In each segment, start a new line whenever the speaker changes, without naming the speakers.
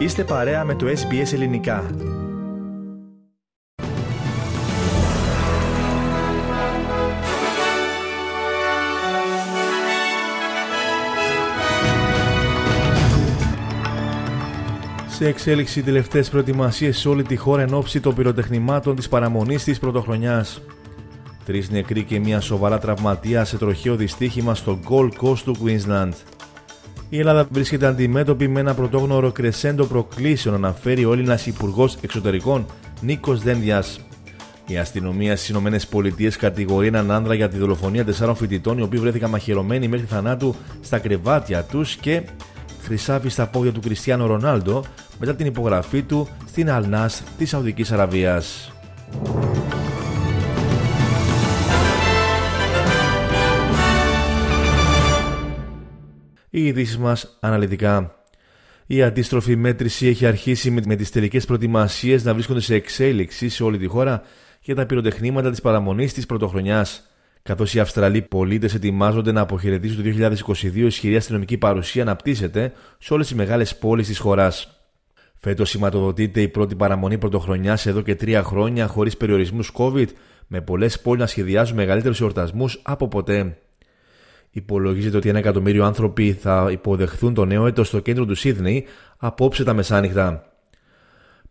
Είστε παρέα με το SBS Ελληνικά. Σε εξέλιξη τελευταίες προετοιμασίες σε όλη τη χώρα εν ώψη των πυροτεχνημάτων της παραμονής της πρωτοχρονιάς. Τρεις νεκροί και μια σοβαρά τραυματία σε τροχαίο δυστύχημα στο Gold Coast του Queensland. Η Ελλάδα βρίσκεται αντιμέτωπη με ένα πρωτόγνωρο κρεσέντο προκλήσεων, αναφέρει ο Έλληνας Υπουργός Εξωτερικών Νίκος Δένδιας. Η αστυνομία στις ΗΠΑ κατηγορεί έναν άνδρα για τη δολοφονία τεσσάρων φοιτητών οι οποίοι βρέθηκαν μαχαιρωμένοι μέχρι θανάτου στα κρεβάτια τους και χρυσάφι στα πόδια του Κριστιανό Ρονάλντο μετά την υπογραφή του στην Αλνάς της Σαουδικής Αραβίας. Οι ειδήσεις μας αναλυτικά. Η αντίστροφη μέτρηση έχει αρχίσει με τις τελικές προετοιμασίες να βρίσκονται σε εξέλιξη σε όλη τη χώρα για τα πυροτεχνήματα της παραμονής της πρωτοχρονιάς. Καθώς οι Αυστραλοί πολίτες ετοιμάζονται να αποχαιρετήσουν το 2022, η ισχυρή αστυνομική παρουσία αναπτύσσεται σε όλες τις μεγάλες πόλεις της χώρας. Φέτος σηματοδοτείται η πρώτη παραμονή πρωτοχρονιάς εδώ και τρία χρόνια χωρίς περιορισμούς COVID, με πολλές πόλεις να σχεδιάζουν μεγαλύτερους εορτασμούς από ποτέ. Υπολογίζεται ότι ένα εκατομμύριο άνθρωποι θα υποδεχθούν το νέο έτος στο κέντρο του Σίδνεϊ απόψε τα μεσάνυχτα.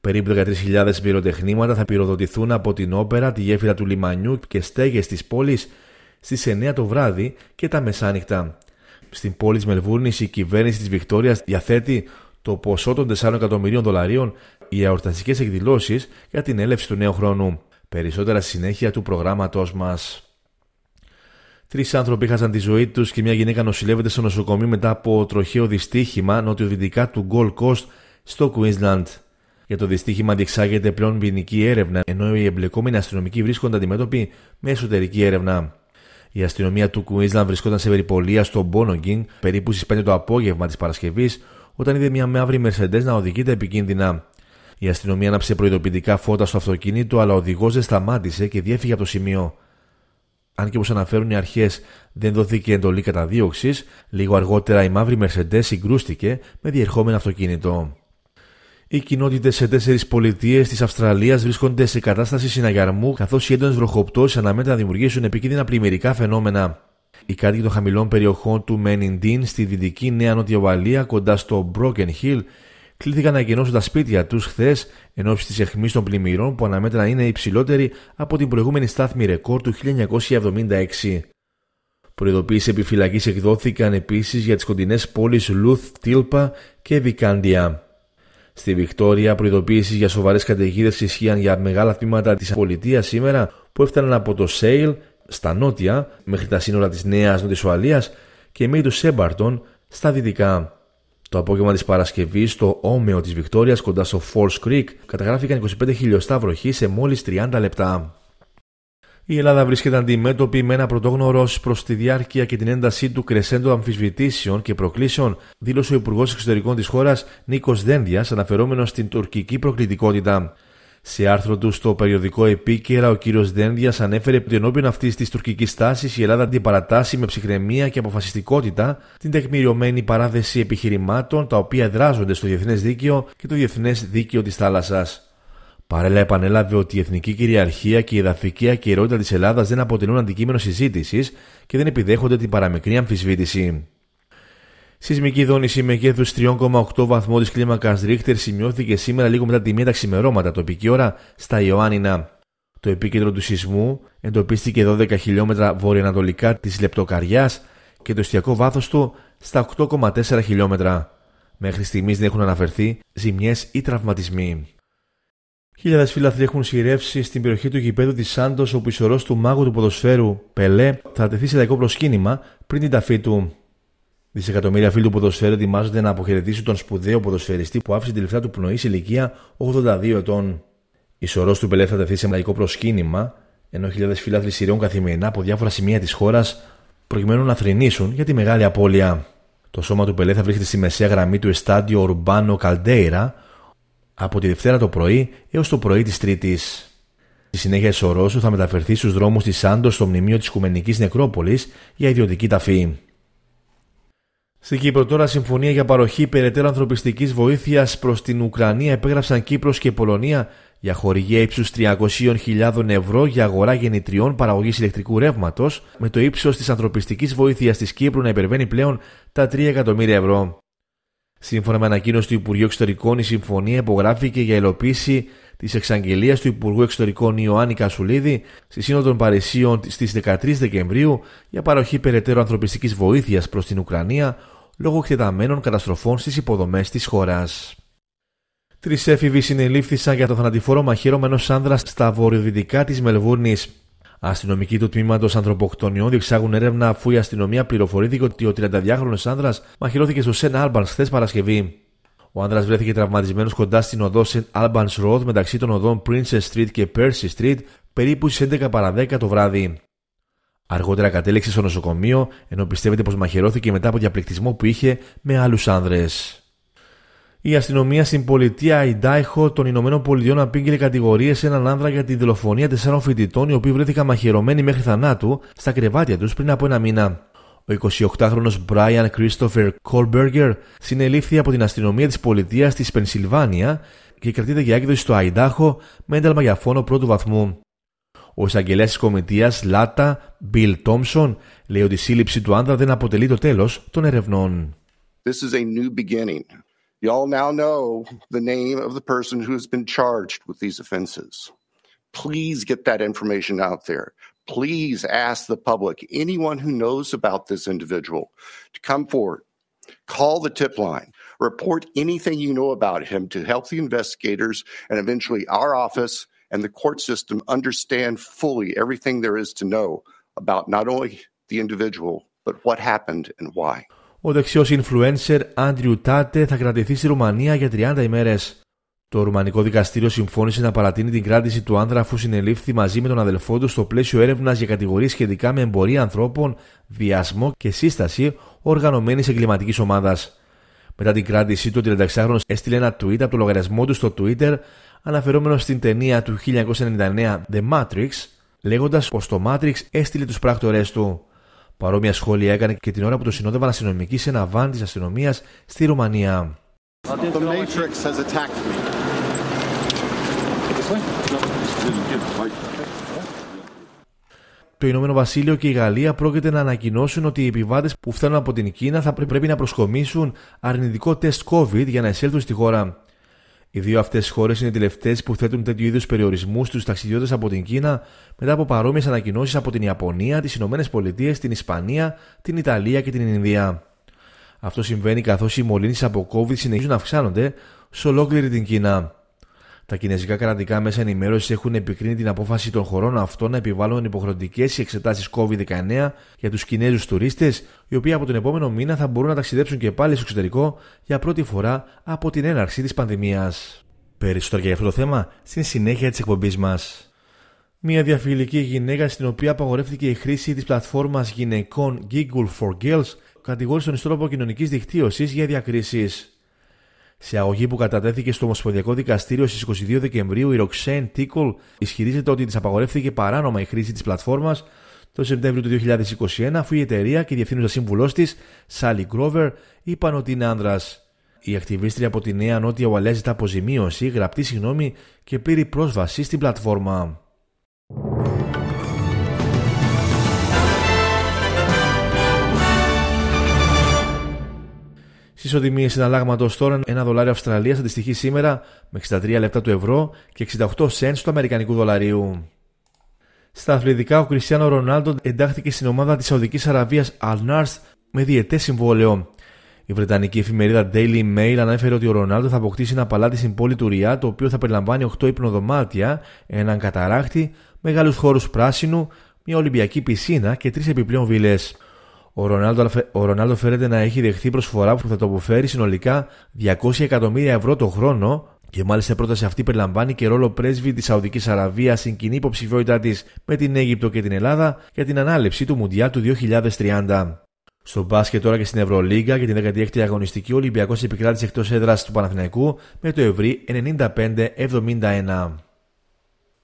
Περίπου 13.000 πυροτεχνήματα θα πυροδοτηθούν από την όπερα, τη γέφυρα του λιμανιού και στέγες της πόλης στις 9 το βράδυ και τα μεσάνυχτα. Στην πόλη της Μελβούρνης η κυβέρνηση της Βικτόριας διαθέτει το ποσό των 4 εκατομμυρίων δολαρίων για εορταστικές εκδηλώσεις για την έλευση του νέου χρόνου. Περισσότερα συνέχεια του προγράμματός μας. Τρεις άνθρωποι έχασαν τη ζωή τους και μια γυναίκα νοσηλεύεται στο νοσοκομείο μετά από τροχαίο δυστύχημα νοτιοδυτικά του Gold Coast στο Queensland. Για το δυστύχημα διεξάγεται πλέον ποινική έρευνα, ενώ οι εμπλεκόμενοι αστυνομικοί βρίσκονται αντιμέτωποι με εσωτερική έρευνα. Η αστυνομία του Queensland βρισκόταν σε περιπολία στο Μπόνογκινγκ περίπου στις 5 το απόγευμα της Παρασκευής, όταν είδε μια μαύρη Mercedes να οδηγείται επικίνδυνα. Η αστυνομία άναψε προειδοποιητικά φώτα στο αυτοκίνητο, αλλά ο οδηγός δεν σταμάτησε και διέφυγε από το σημείο αν και όπως αναφέρουν οι αρχές δεν δόθηκε εντολή καταδίωξης, λίγο αργότερα η μαύρη Mercedes συγκρούστηκε με διερχόμενο αυτοκίνητο. Οι κοινότητες σε τέσσερις πολιτείες της Αυστραλίας βρίσκονται σε κατάσταση συναγερμού, καθώς οι έντονες βροχοπτώσεις αναμένεται να δημιουργήσουν επικίνδυνα πλημμυρικά φαινόμενα. Οι κάτοικοι των χαμηλών περιοχών του Μένιντίν στη δυτική Νέα Νότια Ουαλία κοντά στο Broken Hill κλήθηκαν να εγκαινώσουν τα σπίτια τους χθες εν ώψη της αιχμής των πλημμυρών που αναμένεται να είναι υψηλότερη από την προηγούμενη στάθμη ρεκόρ του 1976. Προειδοποίηση επιφυλακής εκδόθηκαν επίσης για τις κοντινές πόλεις Λουθ, Τίλπα και Βικάντια. Στη Βικτόρια, προειδοποίηση για σοβαρές καταιγίδες ισχύαν για μεγάλα τμήματα της πολιτείας σήμερα που έφταναν από το Σέιλ στα νότια μέχρι τα σύνορα της Νέας Νότια και μέχρι του Σέμπαρτον στα δυτικά. Το απόγευμα της Παρασκευής, στο όμεο της Βικτόριας κοντά στο Falls Creek, καταγράφηκαν 25 χιλιοστά βροχή σε μόλις 30 λεπτά. Η Ελλάδα βρίσκεται αντιμέτωπη με ένα πρωτόγνωρο προς τη διάρκεια και την έντασή του κρεσέντο αμφισβητήσεων και προκλήσεων, δήλωσε ο Υπουργός Εξωτερικών της χώρας Νίκος Δένδιας, αναφερόμενος στην τουρκική προκλητικότητα. Σε άρθρο του στο περιοδικό Επίκαιρα, ο κύριος Δένδιας ανέφερε ότι ενώπιον αυτής της τουρκικής τάση η Ελλάδα αντιπαρατάσσει με ψυχραιμία και αποφασιστικότητα την τεκμηριωμένη παράδεση επιχειρημάτων τα οποία δράζονται στο διεθνές δίκαιο και το διεθνές δίκαιο της θάλασσας. Παρέλα επανέλαβε ότι η εθνική κυριαρχία και η εδαφική ακαιρεότητα της Ελλάδας δεν αποτελούν αντικείμενο συζήτησης και δεν επιδέχονται την παραμικρή αμφισβήτηση. Σεισμική δόνηση μεγέθου 3,8 βαθμό της κλίμακας Ρίχτερ σημειώθηκε σήμερα λίγο μετά τη μία τα ξημερώματα τοπική ώρα στα Ιωάννινα. Το επίκεντρο του σεισμού εντοπίστηκε 12 χιλιόμετρα βορειοανατολικά της Λεπτοκαριάς και το εστιακό βάθος του στα 8,4 χιλιόμετρα. Μέχρι στιγμής δεν έχουν αναφερθεί ζημιές ή τραυματισμοί. Χιλιάδες φύλαθλοι έχουν σειρεύσει στην περιοχή του γηπέδου της Σάντος, όπου η σωρός του μάγου του ποδοσφαίρου Πελέ θα τεθεί σε λαϊκό προσκύνημα πριν την ταφή του. Δισεκατομμύρια φίλοι του ποδοσφαίρου ετοιμάζονται να αποχαιρετήσουν τον σπουδαίο ποδοσφαιριστή που άφησε την τελευταία του πνοής σε ηλικία 82 ετών. Η σωρός του Πελέ θα τεθεί σε λαϊκό προσκύνημα, ενώ χιλιάδες φίλαθλοι σειραίων καθημερινά από διάφορα σημεία της χώρας προκειμένου να θρυνήσουν για τη μεγάλη απώλεια. Το σώμα του Πελέ θα βρίσκεται στη μεσαία γραμμή του εστάντιο Ορμπάνο Καλντέιρα από τη Δευτέρα το πρωί έως το πρωί της Τρίτης. Στη συνέχεια, η σωρός θα μεταφερθεί στους δρόμους της Σάντος στο μνημείο της Οικουμενικής Νεκρόπολης για ιδιωτική ταφή. Στην Κύπρο τώρα συμφωνία για παροχή περαιτέρω ανθρωπιστικής βοήθειας προς την Ουκρανία επέγραψαν Κύπρος και Πολωνία για χορηγία ύψους 300.000 ευρώ για αγορά γεννητριών παραγωγής ηλεκτρικού ρεύματος, με το ύψος της ανθρωπιστικής βοήθειας της Κύπρου να υπερβαίνει πλέον τα 3 εκατομμύρια ευρώ. Σύμφωνα με ανακοίνωση του Υπουργείου Εξωτερικών, η συμφωνία υπογράφηκε για υλοποίηση της εξαγγελίας του Υπουργού Εξωτερικών Ιωάννη Κασουλίδη στη Σύνοδο των Παρισίων στις 13 Δεκεμβρίου για παροχή περαιτέρω ανθρωπιστικής βοήθειας προς την Ουκρανία λόγω εκτεταμένων καταστροφών στις υποδομές της χώρας. Τρεις έφηβοι συνελήφθησαν για το θανατηφόρο μαχαίρωμα ενός άνδρα στα βορειοδυτικά της Μελβούρνης. Αστυνομικοί του τμήματος ανθρωποκτονιών διεξάγουν έρευνα αφού η αστυνομία πληροφορήθηκε ότι ο 32χρονο άνδρας μαχαιρώθηκε στο St Albans χθες Παρασκευή. Ο άνδρας βρέθηκε τραυματισμένος κοντά στην οδό Σεν Άλμπαν Road μεταξύ των οδών Princess Street και Percy Street περίπου στις 11 παρα 10 το βράδυ. Αργότερα κατέληξε στο νοσοκομείο ενώ πιστεύεται πως μαχαιρώθηκε μετά από διαπληκτισμό που είχε με άλλους άνδρες. Η αστυνομία στην πολιτεία Ιντάιχο των Ηνωμένων Πολιτειών απήγγειλε κατηγορίες σε έναν άνδρα για τη δολοφονία τεσσάρων φοιτητών οι οποίοι βρέθηκαν μαχαιρωμένοι μέχρι θανάτου στα κρεβάτια τους πριν από ένα μήνα. Ο 28χρονο Brian Christopher Kohlberger συνελήφθη από την αστυνομία της πολιτείας της Πενσιλβάνια και κρατείται για έκδοση στο Αϊντάχο με ένταλμα για φόνο πρώτου βαθμού. Ο εισαγγελέας της κομιτείας Λάτα, Bill Thompson, λέει ότι η σύλληψη του άνδρα δεν αποτελεί το τέλος των ερευνών.
This is a new beginning. You all now know the name of the person who has been charged with these offenses. Please get that information out there. Please ask the public, anyone who knows about this individual, to come forward. Call the tip line. Report anything you know about him to help the investigators and eventually our office and the court system understand fully everything there is to know about not only the individual, but what happened and why.
Ο δεξιό influencer Άντριου Τάτε θα κρατηθεί στη Ρουμανία για 30 ημέρε. Το Ρουμανικό Δικαστήριο συμφώνησε να παρατείνει την κράτηση του άνδρα αφού συνελήφθη μαζί με τον αδελφό του στο πλαίσιο έρευνας για κατηγορίες σχετικά με εμπορία ανθρώπων, βιασμό και σύσταση οργανωμένης εγκληματικής ομάδας. Μετά την κράτησή του, ο 36χρονο έστειλε ένα tweet από το λογαριασμό του στο Twitter αναφερόμενος στην ταινία του 1999 The Matrix, λέγοντας πως το Matrix έστειλε τους πράκτορές του. Παρόμοια σχόλια έκανε και την ώρα που το συνόδευαν αστυνομικοί σε ένα βάν της αστυνομίας στη Ρουμανία. Το Ηνωμένο Βασίλειο και η Γαλλία πρόκειται να ανακοινώσουν ότι οι επιβάτες που φτάνουν από την Κίνα θα πρέπει να προσκομίσουν αρνητικό τεστ COVID για να εισέλθουν στη χώρα. Οι δύο αυτές χώρες είναι οι τελευταίες που θέτουν τέτοιου είδους περιορισμούς στους ταξιδιώτες από την Κίνα μετά από παρόμοιες ανακοινώσεις από την Ιαπωνία, τις Ηνωμένες Πολιτείες, την Ισπανία, την Ιταλία και την Ινδία. Αυτό συμβαίνει καθώς οι μολύνσεις από COVID συνεχίζουν να αυξάνονται σε ολόκληρη την Κίνα. Τα κινέζικα κρατικά μέσα ενημέρωσης έχουν επικρίνει την απόφαση των χωρών αυτών να επιβάλλουν υποχρεωτικές εξετάσεις COVID-19 για τους Κινέζους τουρίστες, οι οποίοι από τον επόμενο μήνα θα μπορούν να ταξιδέψουν και πάλι στο εξωτερικό για πρώτη φορά από την έναρξη της πανδημίας. Περισσότερο για αυτό το θέμα στην συνέχεια της εκπομπής μας. Μια διαφιλική γυναίκα στην οποία απαγορεύτηκε η χρήση της πλατφόρμας γυναικών Giggle for Girls κατηγόρησε τον ιστρόπο κοινωνικής δικτύωσης για διακρίσεις. Σε αγωγή που κατατέθηκε στο Ομοσπονδιακό Δικαστήριο στις 22 Δεκεμβρίου, η Ροξέν Τίκολ ισχυρίζεται ότι της απαγορεύτηκε παράνομα η χρήση της πλατφόρμας το Σεπτέμβριο του 2021, αφού η εταιρεία και η διευθύνουσα σύμβουλός της, Σάλι Γκρόβερ, είπαν ότι είναι άνδρας. Η ακτιβίστρια από τη Νέα Νότια Ουαλέα ζητά αποζημίωση, γραπτή συγγνώμη και πλήρη πρόσβαση στην πλατφόρμα. Στις ισοτιμίε συναλλάγματος τώρα, ένα δολάριο Αυστραλίας αντιστοιχεί σήμερα με 63 λεπτά του ευρώ και 68 cents του Αμερικανικού δολαρίου. Στα αθλητικά, ο Κριστιανό Ρονάλντο εντάχθηκε στην ομάδα της Σαουδικής Αραβίας Al με διετέ συμβόλαιο. Η Βρετανική εφημερίδα Daily Mail ανέφερε ότι ο Ρονάλντο θα αποκτήσει ένα παλάτι στην πόλη του Ριά, το οποίο θα περιλαμβάνει 8 υπνοδωμάτια, έναν καταράκτη, μεγάλους χώρους πράσινου, μια Ολυμπιακή πισίνα και τρεις επιπλέον βίλες. Ο Ρονάλντο, ο Ρονάλντο φέρεται να έχει δεχθεί προσφορά που θα το αποφέρει συνολικά 200 εκατομμύρια ευρώ το χρόνο και μάλιστα η πρόταση αυτή περιλαμβάνει και ρόλο πρέσβη της Σαουδικής Αραβίας στην κοινή υποψηφιότητά της με την Αίγυπτο και την Ελλάδα για την ανάληψη του Μουντιάλ του 2030. Στο μπάσκετ τώρα και στην Ευρωλίγκα για την 16η αγωνιστική, ο Ολυμπιακός επικράτησε εκτός έδρας του Παναθηναϊκού με το ευρύ 95-71.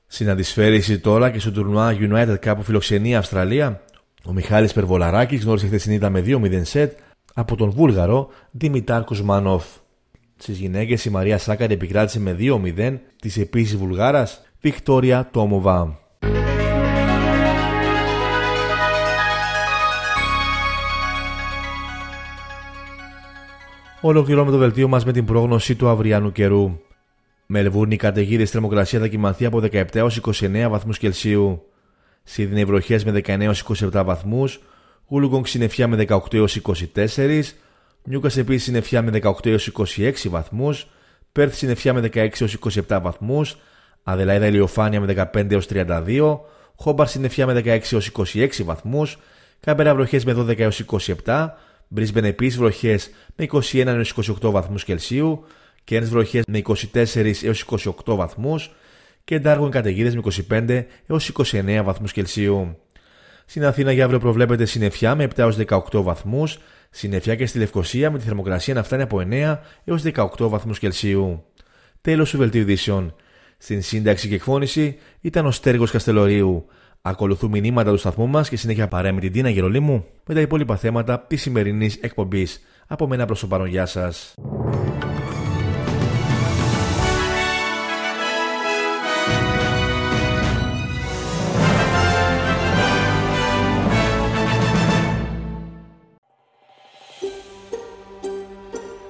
Συναντησφαίριση τώρα και στο τουρνουά United Cup που φιλοξενεί Αυστραλία, ο Μιχάλης Περβολαράκης γνώρισε χθες την με 2-0 σετ από τον Βούλγαρο Δημητάρ Κουσμανόφ. Στις γυναίκες η Μαρία Σάκαρη επικράτησε με 2-0 τη επίσης Βουλγάρας Βικτόρια Τόμοβα. Ολοκληρώνουμε το δελτίο μας με την πρόγνωση του αυριανού καιρού. Μελβούρνη καταιγίδες θερμοκρασία θα κοιμαθεί από 17 έως 29 βαθμούς Κελσίου. Σίδνεϊ βροχές με 19 έως 27 βαθμούς. Γούλουγκονγκ συννεφιά με 18 έως 24. Νιούκας επίσης συννεφιά με 18 έως 26 βαθμούς. Πέρθ συννεφιά με 16 έως 27 βαθμούς. Αδελαίδα ηλιοφάνεια με 15 έως 32. Χόμπαρ συννεφιά με 16 έως 26 βαθμούς. Κάμπερα βροχές με 12 έως 27. Μπρίσμπεν επίσης βροχές με 21 έως 28 βαθμούς Κελσίου. Κέρνε βροχές με 24 έως 28 βαθμούς. Και Ντάργον καταιγίδες με 25 έως 29 βαθμούς Κελσίου. Στην Αθήνα για αύριο προβλέπεται συννεφιά με 7 έως 18 βαθμούς. Συννεφιά και στη Λευκοσία με τη θερμοκρασία να φτάνει από 9 έως 18 βαθμούς Κελσίου. Τέλος του βελτίου ειδήσεων. Στην σύνταξη και εκφώνηση ήταν ο Στέργος Καστελορίου. Ακολουθούν μηνύματα του σταθμού μας και συνέχεια παρέα με την Τίνα Γερολίμου με τα υπόλοιπα θέματα της σημερινής εκπομπής. Από μένα προς το παρόν, γεια σας.